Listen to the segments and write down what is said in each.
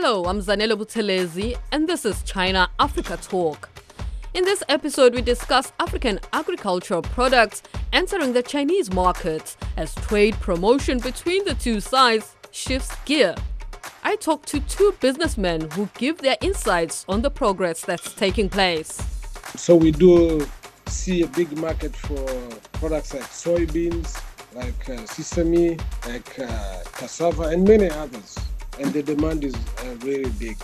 Hello, I'm Zanele Buthelezi, and this is China Africa Talk. In this episode, we discuss African agricultural products entering the Chinese market as trade promotion between the two sides shifts gear. I talk to two businessmen who give their insights on the progress that's taking place. So we do see a big market for products like soybeans, like uh, sesame, like uh, cassava, and many others. And the demand is uh, very big.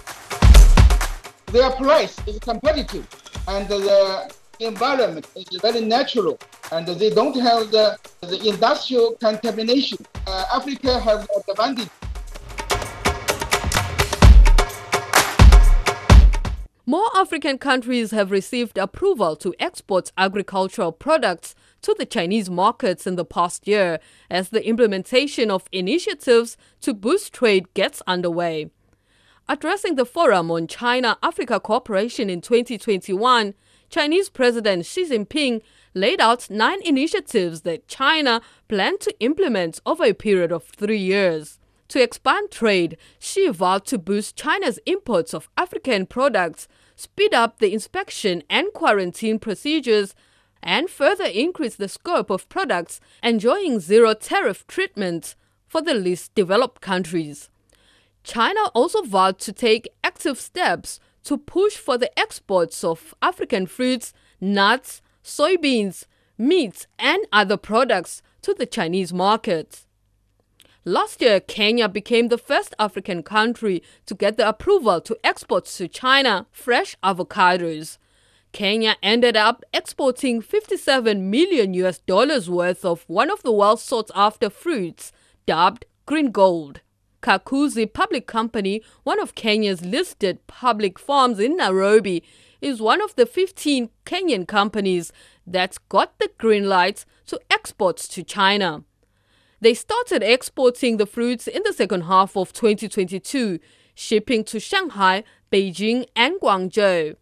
Their price is competitive, and the environment is very natural, and they don't have the, the industrial contamination. Uh, Africa has the advantage. More African countries have received approval to export agricultural products to the Chinese markets in the past year as the implementation of initiatives to boost trade gets underway. Addressing the Forum on China Africa Cooperation in 2021, Chinese President Xi Jinping laid out nine initiatives that China planned to implement over a period of three years. To expand trade, Xi vowed to boost China's imports of African products, speed up the inspection and quarantine procedures, and further increase the scope of products enjoying zero tariff treatment for the least developed countries. China also vowed to take active steps to push for the exports of African fruits, nuts, soybeans, meats, and other products to the Chinese market. Last year, Kenya became the first African country to get the approval to export to China fresh avocados. Kenya ended up exporting 57 million US dollars worth of one of the well sought after fruits, dubbed green gold. Kakuzi Public Company, one of Kenya's listed public farms in Nairobi, is one of the 15 Kenyan companies that got the green light to export to China. They started exporting the fruits in the second half of 2022, shipping to Shanghai, Beijing, and Guangzhou.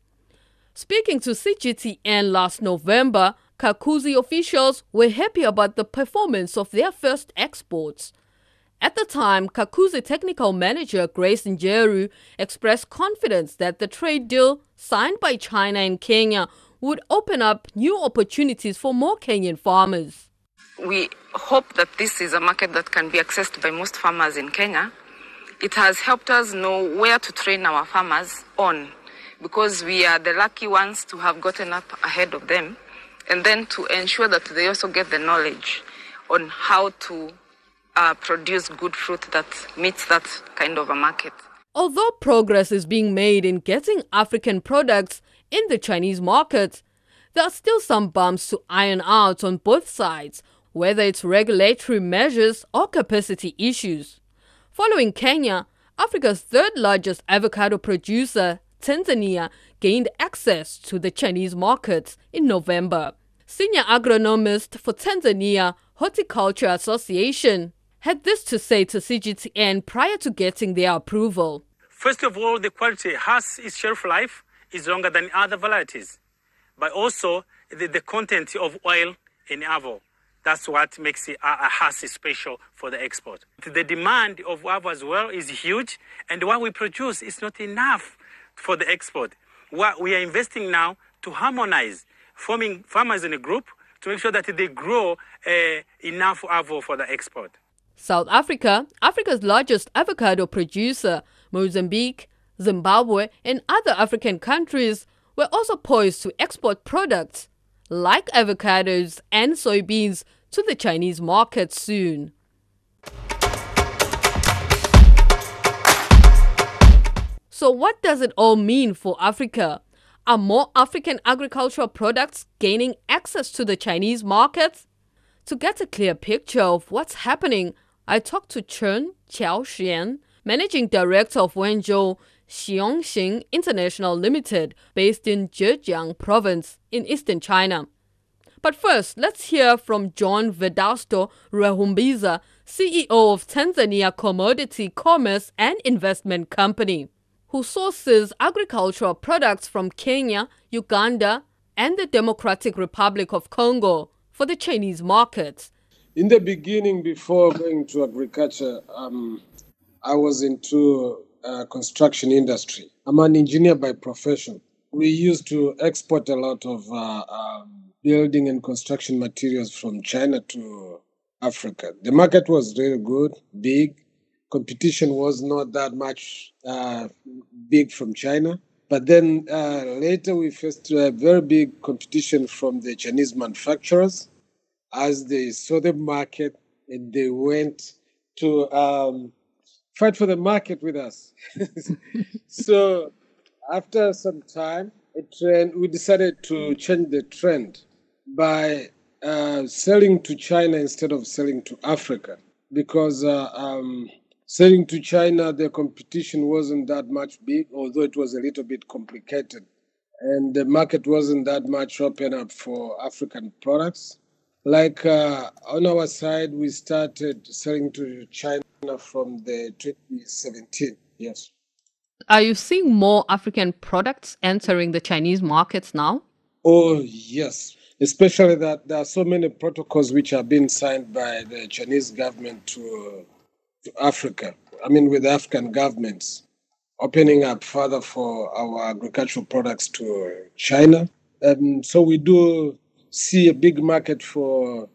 Speaking to CGTN last November, Kakuzi officials were happy about the performance of their first exports. At the time, Kakuzi technical manager Grace Njeru expressed confidence that the trade deal signed by China and Kenya would open up new opportunities for more Kenyan farmers we hope that this is a market that can be accessed by most farmers in Kenya. It has helped us know where to train our farmers on because we are the lucky ones to have gotten up ahead of them and then to ensure that they also get the knowledge on how to uh, produce good fruit that meets that kind of a market. Although progress is being made in getting African products in the Chinese market, there are still some bumps to iron out on both sides whether it's regulatory measures or capacity issues. Following Kenya, Africa's third largest avocado producer, Tanzania, gained access to the Chinese market in November. Senior agronomist for Tanzania Horticulture Association had this to say to CGTN prior to getting their approval. First of all, the quality has its shelf life is longer than other varieties, but also the, the content of oil in avo. That's what makes it uh, a, a special for the export. The demand of Avo as well is huge, and what we produce is not enough for the export. What we are investing now to harmonize, forming farmers in a group to make sure that they grow uh, enough Avo for the export. South Africa, Africa's largest avocado producer, Mozambique, Zimbabwe, and other African countries were also poised to export products like avocados and soybeans, to the Chinese market soon. So, what does it all mean for Africa? Are more African agricultural products gaining access to the Chinese market? To get a clear picture of what's happening, I talked to Chen Chaoxian, Managing Director of Wenzhou Xiongxing International Limited, based in Zhejiang Province in eastern China. But first, let's hear from John Vedasto Rwehumbiza, CEO of Tanzania Commodity Commerce and Investment Company, who sources agricultural products from Kenya, Uganda, and the Democratic Republic of Congo for the Chinese market. In the beginning, before going to agriculture, um, I was into uh, construction industry. I'm an engineer by profession. We used to export a lot of uh, um, building and construction materials from China to Africa. The market was really good, big. Competition was not that much uh, big from China. But then uh, later we faced a very big competition from the Chinese manufacturers as they saw the market and they went to um, fight for the market with us. so after some time, trend, we decided to change the trend by uh, selling to China instead of selling to Africa because uh, um, selling to China, the competition wasn't that much big, although it was a little bit complicated. And the market wasn't that much open up for African products. Like uh, on our side, we started selling to China from the 2017. Yes. Are you seeing more African products entering the Chinese markets now? Oh, yes especially that there are so many protocols which are being signed by the Chinese government to, to Africa. I mean, with African governments, opening up further for our agricultural products to China. Um, so we do see a big market for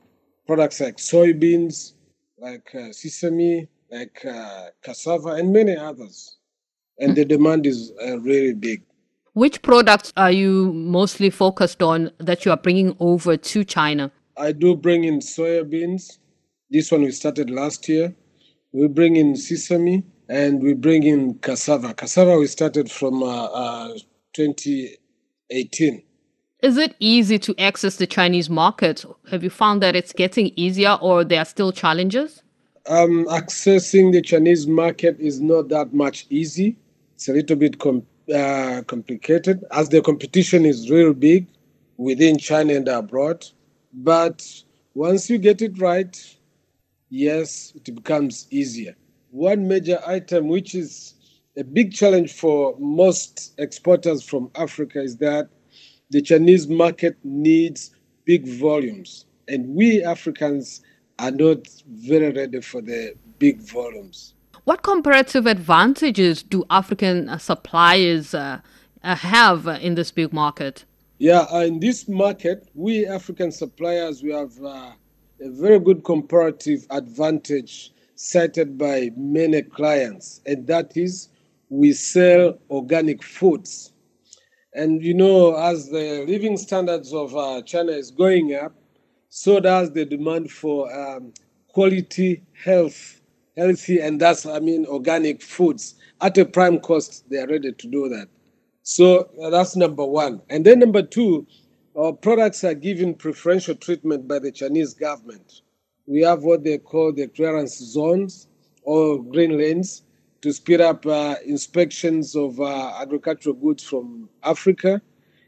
products like soybeans, like uh, sesame, like uh, cassava, and many others. And the demand is uh, really big. Which products are you mostly focused on that you are bringing over to China? I do bring in soybeans. This one we started last year. We bring in sesame and we bring in cassava. Cassava we started from uh, uh, 2018. Is it easy to access the Chinese market? Have you found that it's getting easier or there are still challenges? Um, accessing the Chinese market is not that much easy. It's a little bit com- uh, complicated as the competition is real big within China and abroad. But once you get it right, yes, it becomes easier. One major item, which is a big challenge for most exporters from Africa, is that the Chinese market needs big volumes. And we Africans are not very ready for the big volumes. What comparative advantages do African suppliers uh, uh, have in this big market? Yeah, in this market, we African suppliers, we have uh, a very good comparative advantage cited by many clients, and that is we sell organic foods. And you know, as the living standards of uh, China is going up, so does the demand for um, quality health healthy and that's I mean organic foods at a prime cost. They are ready to do that. So uh, that's number one. And then number two, our products are given preferential treatment by the Chinese government. We have what they call the clearance zones or green lanes to speed up uh, inspections of uh, agricultural goods from Africa.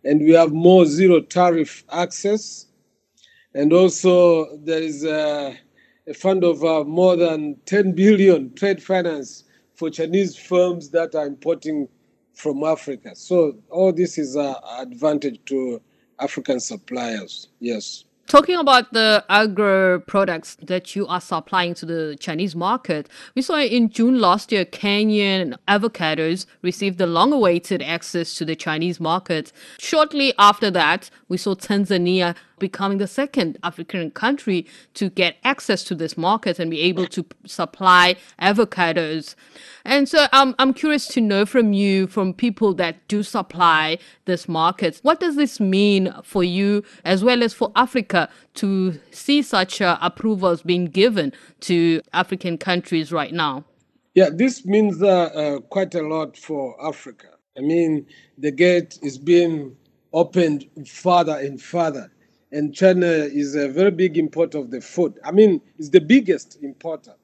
And we have more zero tariff access. And also, there is a a fund of uh, more than 10 billion trade finance for Chinese firms that are importing from Africa. So all this is an advantage to African suppliers. Yes. Talking about the agro products that you are supplying to the Chinese market, we saw in June last year, Kenyan avocados received the long awaited access to the Chinese market. Shortly after that, we saw Tanzania becoming the second African country to get access to this market and be able to supply avocados. And so I'm curious to know from you, from people that do supply this market, what does this mean for you as well as for Africa to see such uh, approvals being given to African countries right now? Yeah, this means uh, uh, quite a lot for Africa. I mean, the gate is being opened further and further and China is a very big importer of the food. I mean, it's the biggest importer.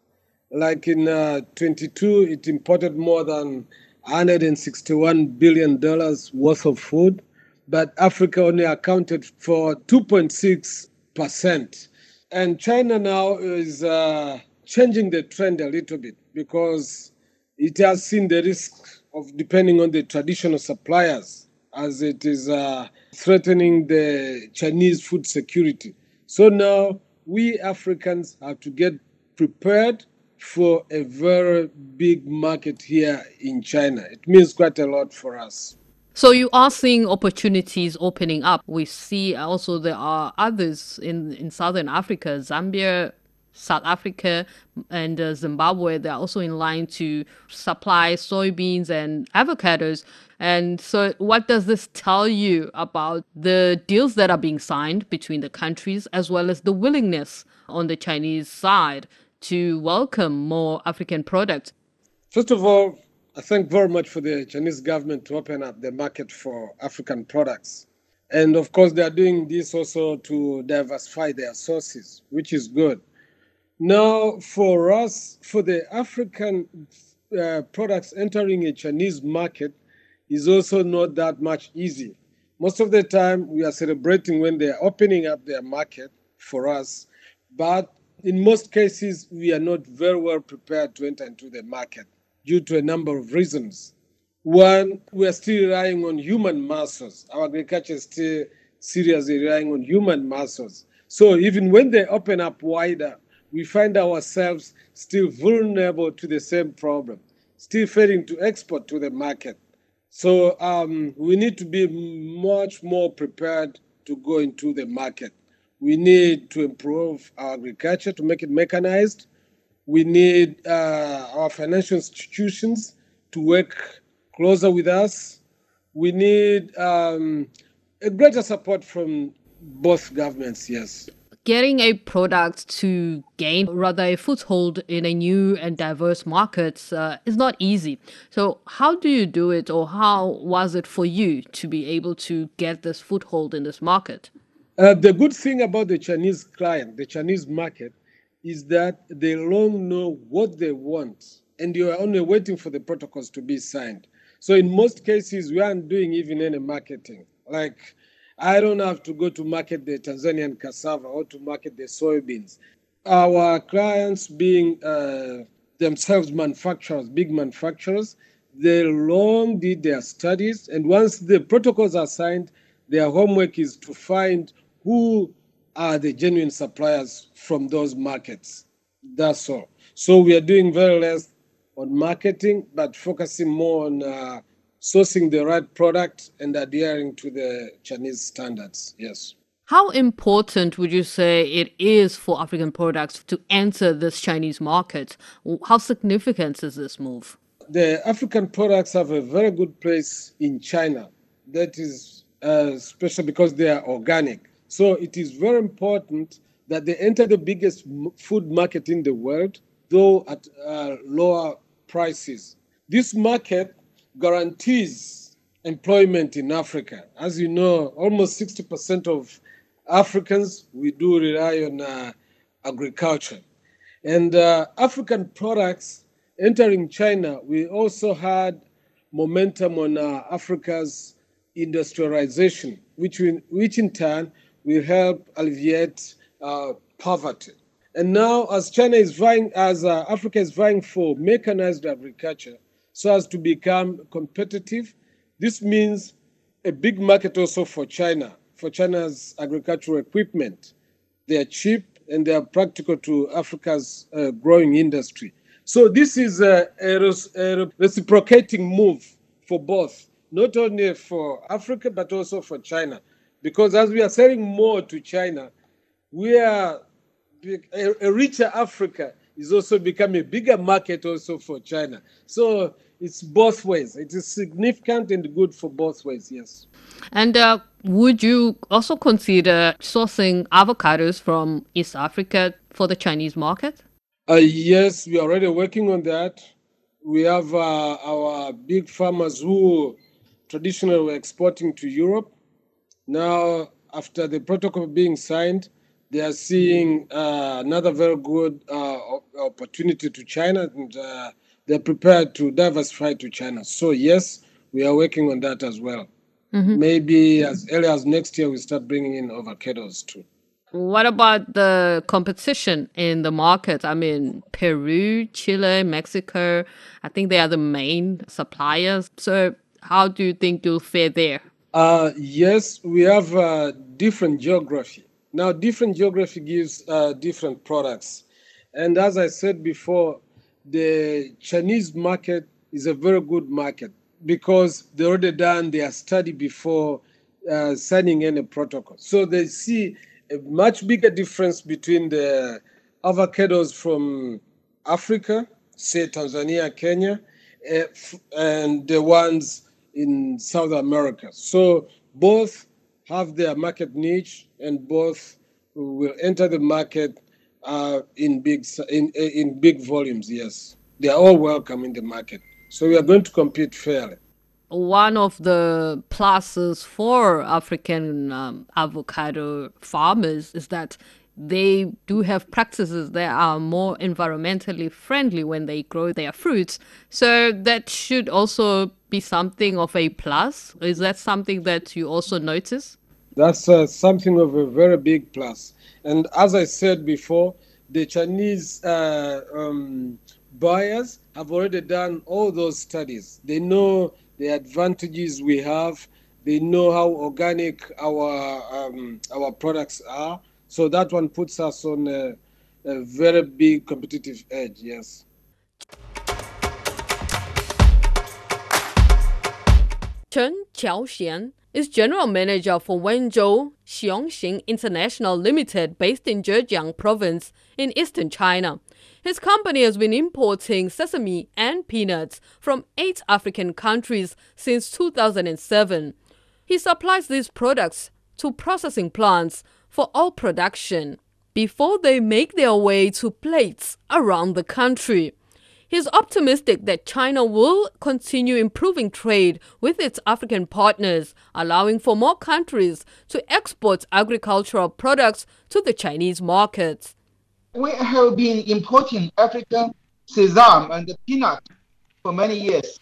Like in uh, 22, it imported more than 161 billion dollars worth of food, but Africa only accounted for 2.6 percent. And China now is uh, changing the trend a little bit because it has seen the risk of depending on the traditional suppliers as it is. Uh, threatening the Chinese food security. So now we Africans have to get prepared for a very big market here in China. It means quite a lot for us. So you are seeing opportunities opening up. We see also there are others in, in Southern Africa, Zambia, South Africa, and uh, Zimbabwe. They're also in line to supply soybeans and avocados. And so, what does this tell you about the deals that are being signed between the countries, as well as the willingness on the Chinese side to welcome more African products? First of all, I thank very much for the Chinese government to open up the market for African products. And of course, they are doing this also to diversify their sources, which is good. Now, for us, for the African uh, products entering a Chinese market is also not that much easy. Most of the time, we are celebrating when they are opening up their market for us, but in most cases, we are not very well prepared to enter into the market due to a number of reasons. One, we are still relying on human muscles. Our agriculture is still seriously relying on human muscles. So even when they open up wider, we find ourselves still vulnerable to the same problem, still failing to export to the market. So um, we need to be much more prepared to go into the market. We need to improve our agriculture to make it mechanized. We need uh, our financial institutions to work closer with us. We need um, a greater support from both governments, yes. Getting a product to gain rather a foothold in a new and diverse market uh, is not easy. So, how do you do it, or how was it for you to be able to get this foothold in this market? Uh, the good thing about the Chinese client, the Chinese market, is that they long know what they want and you are only waiting for the protocols to be signed. So in most cases, we aren't doing even any marketing. Like I don't have to go to market the Tanzanian cassava or to market the soybeans. Our clients being uh, themselves manufacturers, big manufacturers, they long did their studies. And once the protocols are signed, their homework is to find who are the genuine suppliers from those markets. That's all. So we are doing very less on marketing, but focusing more on uh, sourcing the right product and adhering to the Chinese standards. Yes. How important would you say it is for African products to enter this Chinese market? How significant is this move? The African products have a very good place in China. That is uh, special because they are organic. So it is very important that they enter the biggest food market in the world, though at uh, lower prices. This market guarantees employment in Africa. As you know, almost 60% of Africans, we do rely on uh, agriculture. And uh, African products entering China, we also had momentum on uh, Africa's industrialization, which, we, which in turn will help alleviate uh, poverty. And now, as China is vying, as uh, Africa is vying for mechanized agriculture so as to become competitive, this means a big market also for China, for China's agricultural equipment. They are cheap and they are practical to Africa's uh, growing industry. So this is a, a, reciprocating move for both, not only for Africa but also for China. Because as we are selling more to China, we are a, a richer Africa is also becoming a bigger market also for China. So it's both ways. It is significant and good for both ways, yes. And uh, would you also consider sourcing avocados from East Africa for the Chinese market? Uh, yes, we are already working on that. We have uh, our big farmers who traditionally were exporting to Europe. Now, after the protocol being signed, they are seeing uh, another very good uh, opportunity to China, and uh, they're prepared to diversify to China. So yes, we are working on that as well. Mm-hmm. Maybe as early as next year, we start bringing in avocados too. What about the competition in the market? I mean, Peru, Chile, Mexico, I think they are the main suppliers. So, how do you think you'll fare there? Uh, yes, we have uh, different geography. Now, different geography gives uh, different products. And as I said before, the Chinese market is a very good market because they already done their study before uh, signing any protocol. So they see a much bigger difference between the avocados from Africa, say Tanzania, Kenya, uh, and the ones in South America. So both have their market niche and both will enter the market uh, in big in in big volumes. Yes, they are all welcome in the market. So we are going to compete fairly. One of the pluses for African um, avocado farmers is that they do have practices that are more environmentally friendly when they grow their fruits. So that should also be something of a plus. Is that something that you also notice? That's uh, something of a very big plus. And as I said before, the Chinese uh, um, buyers have already done all those studies. They know the advantages we have. They know how organic our um, our products are. So that one puts us on a, a very big competitive edge. Yes. Chen Chaoxian is general manager for Wenzhou Xiongxing International Limited based in Zhejiang province in eastern China. His company has been importing sesame and peanuts from eight African countries since 2007. He supplies these products to processing plants for all production before they make their way to plates around the country. He's optimistic that China will continue improving trade with its African partners, allowing for more countries to export agricultural products to the Chinese markets we have been importing African sesame and peanut for many years.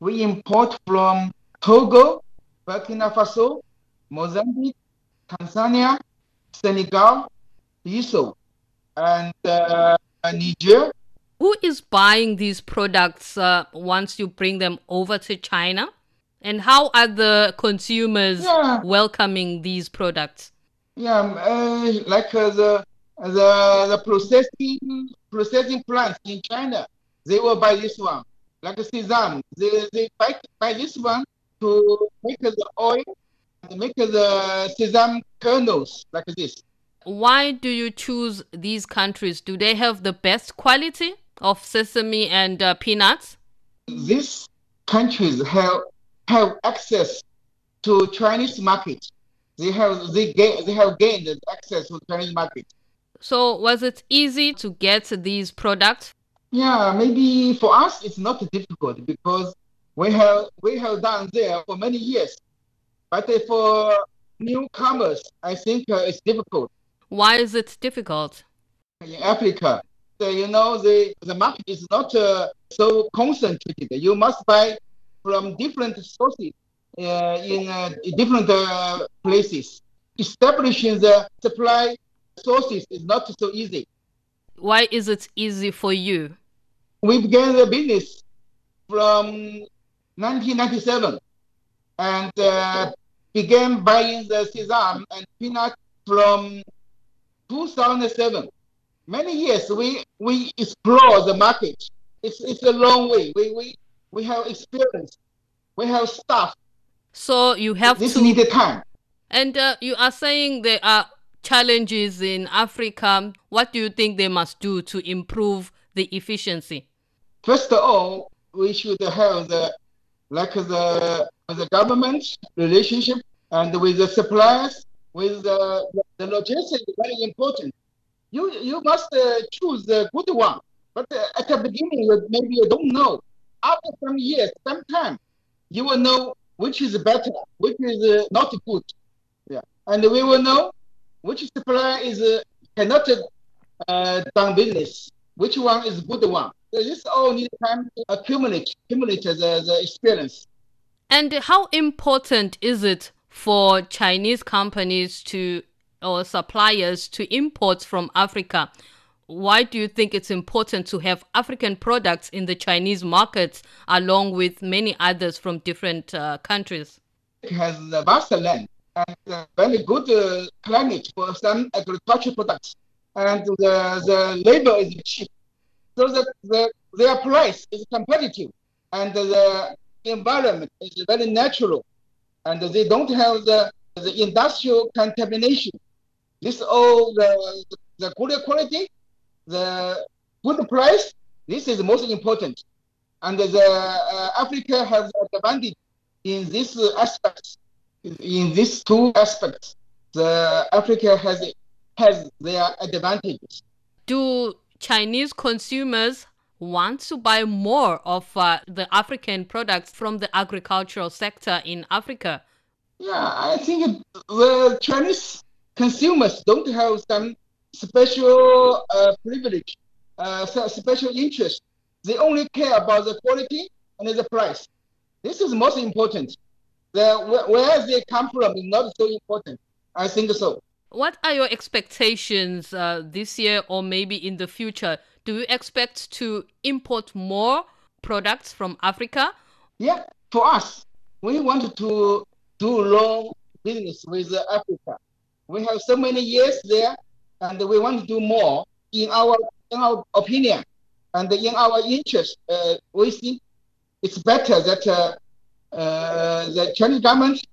We import from Togo, Burkina Faso, Mozambique, Tanzania, Senegal, Bissau, and uh, Niger. Who is buying these products uh, once you bring them over to China? And how are the consumers yeah. welcoming these products? Yeah, um, uh, like uh, the the, the processing processing plants in China, they will buy this one. Like sesame, they, they buy, buy this one to make the oil and make the sesame kernels like this. Why do you choose these countries? Do they have the best quality of sesame and uh, peanuts? These countries have have access to Chinese market. They have they gain they have gained access to Chinese market. So was it easy to get these products? Yeah, maybe for us it's not difficult because we have we have done there for many years. But for newcomers, I think uh, it's difficult. Why is it difficult? In Africa, you know, the, the market is not uh, so concentrated. You must buy from different sources uh, in uh, different uh, places. Establishing the supply sources is not so easy. Why is it easy for you? We began the business from 1997 and uh, began buying the sesame and peanut from 2007. Many years we, we explore the market. It's, it's a long way. We, we, we have experience. We have staff. So you have this to... needed time. And uh, you are saying there are challenges in Africa, what do you think they must do to improve the efficiency? First of all, we should have the like the the government relationship and with the suppliers, with the, the logistics very important. You you must uh, choose a good one, but uh, at the beginning maybe you don't know. After some years, some time, you will know which is better, which is uh, not good. Yeah, and we will know which supplier is uh, cannot uh, done business, which one is good one. So this all need time to accumulate, accumulate the, the experience. And how important is it for Chinese companies to or suppliers to import from Africa? Why do you think it's important to have African products in the Chinese markets along with many others from different uh, countries? It has a vast land and uh, very good uh, climate for some agricultural products. And the, the labor is cheap. So that the their price is competitive and the environment is very natural and they don't have the, the industrial contamination. This all the, the good quality, the good price, this is most important. And the uh, Africa has advantage in this aspect, in these two aspects. The Africa has has their advantages. Do Chinese consumers want to buy more of uh, the African products from the agricultural sector in Africa? Yeah, I think the Chinese consumers don't have some special uh, privilege, uh, special interest. They only care about the quality and the price. This is most important. The, where they come from is not so important. I think so. What are your expectations uh, this year or maybe in the future? Do you expect to import more products from Africa? Yeah, for us, we want to do long business with Africa. We have so many years there, and we want to do more. In our in our opinion, and in our interest, uh, we think it's better that uh, uh, the Chinese government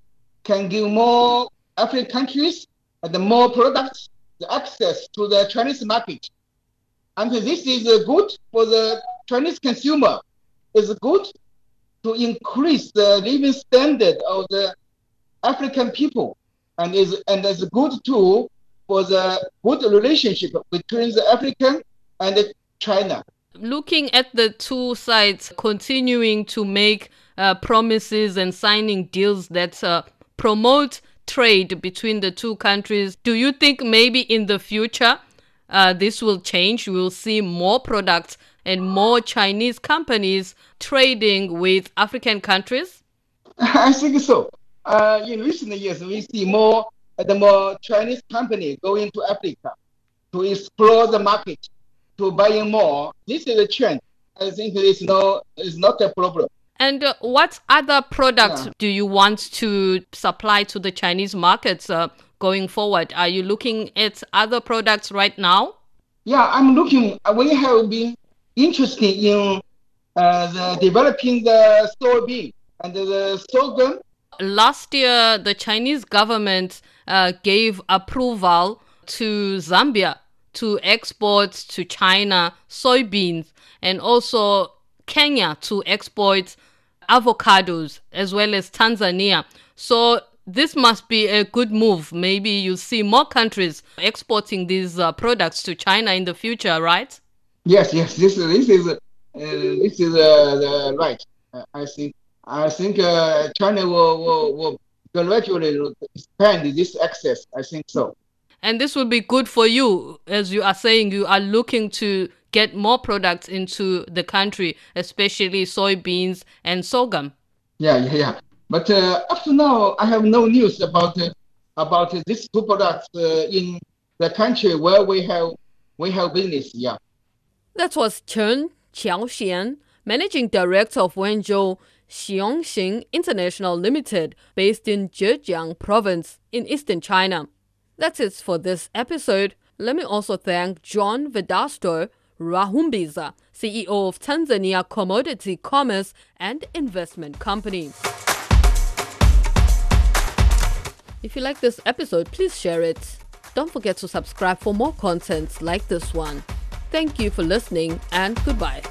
can give more African countries and more products the access to the Chinese market. And this is good for the Chinese consumer. It's good to increase the living standard of the African people, and is and is a good tool for the good relationship between the African and China. Looking at the two sides continuing to make uh, promises and signing deals that uh, promote trade between the two countries. Do you think maybe in the future uh, this will change? We will see more products and more Chinese companies trading with African countries? I think so. Uh, in recent years, we see more the more Chinese companies going to Africa to explore the market, to buying more. This is a trend. I think it's no, it's not a problem. And uh, what other products yeah. do you want to supply to the Chinese markets uh, going forward? Are you looking at other products right now? Yeah, I'm looking. Uh, we have been interested in uh, the developing the soybean and the sorghum. Last year, the Chinese government uh, gave approval to Zambia to export to China soybeans and also Kenya to export avocados as well as Tanzania. So this must be a good move. Maybe you see more countries exporting these uh, products to China in the future, right? Yes, yes. This this is uh, this is uh, right. I think I think uh, China will, will will gradually expand this access. I think so. And this will be good for you, as you are saying. You are looking to get more products into the country, especially soybeans and sorghum. Yeah, yeah, yeah. But uh, up to now, I have no news about uh, about uh, these two products uh, in the country where we have we have business. Yeah. That was Chen Chaoxian, managing director of Wenzhou Xiongxing International Limited, based in Zhejiang Province in eastern China. That's it for this episode. Let me also thank John Vedasto Rwehumbiza, CEO of Tanzania Commodity Commerce and Investment Company. If you like this episode, please share it. Don't forget to subscribe for more content like this one. Thank you for listening and goodbye.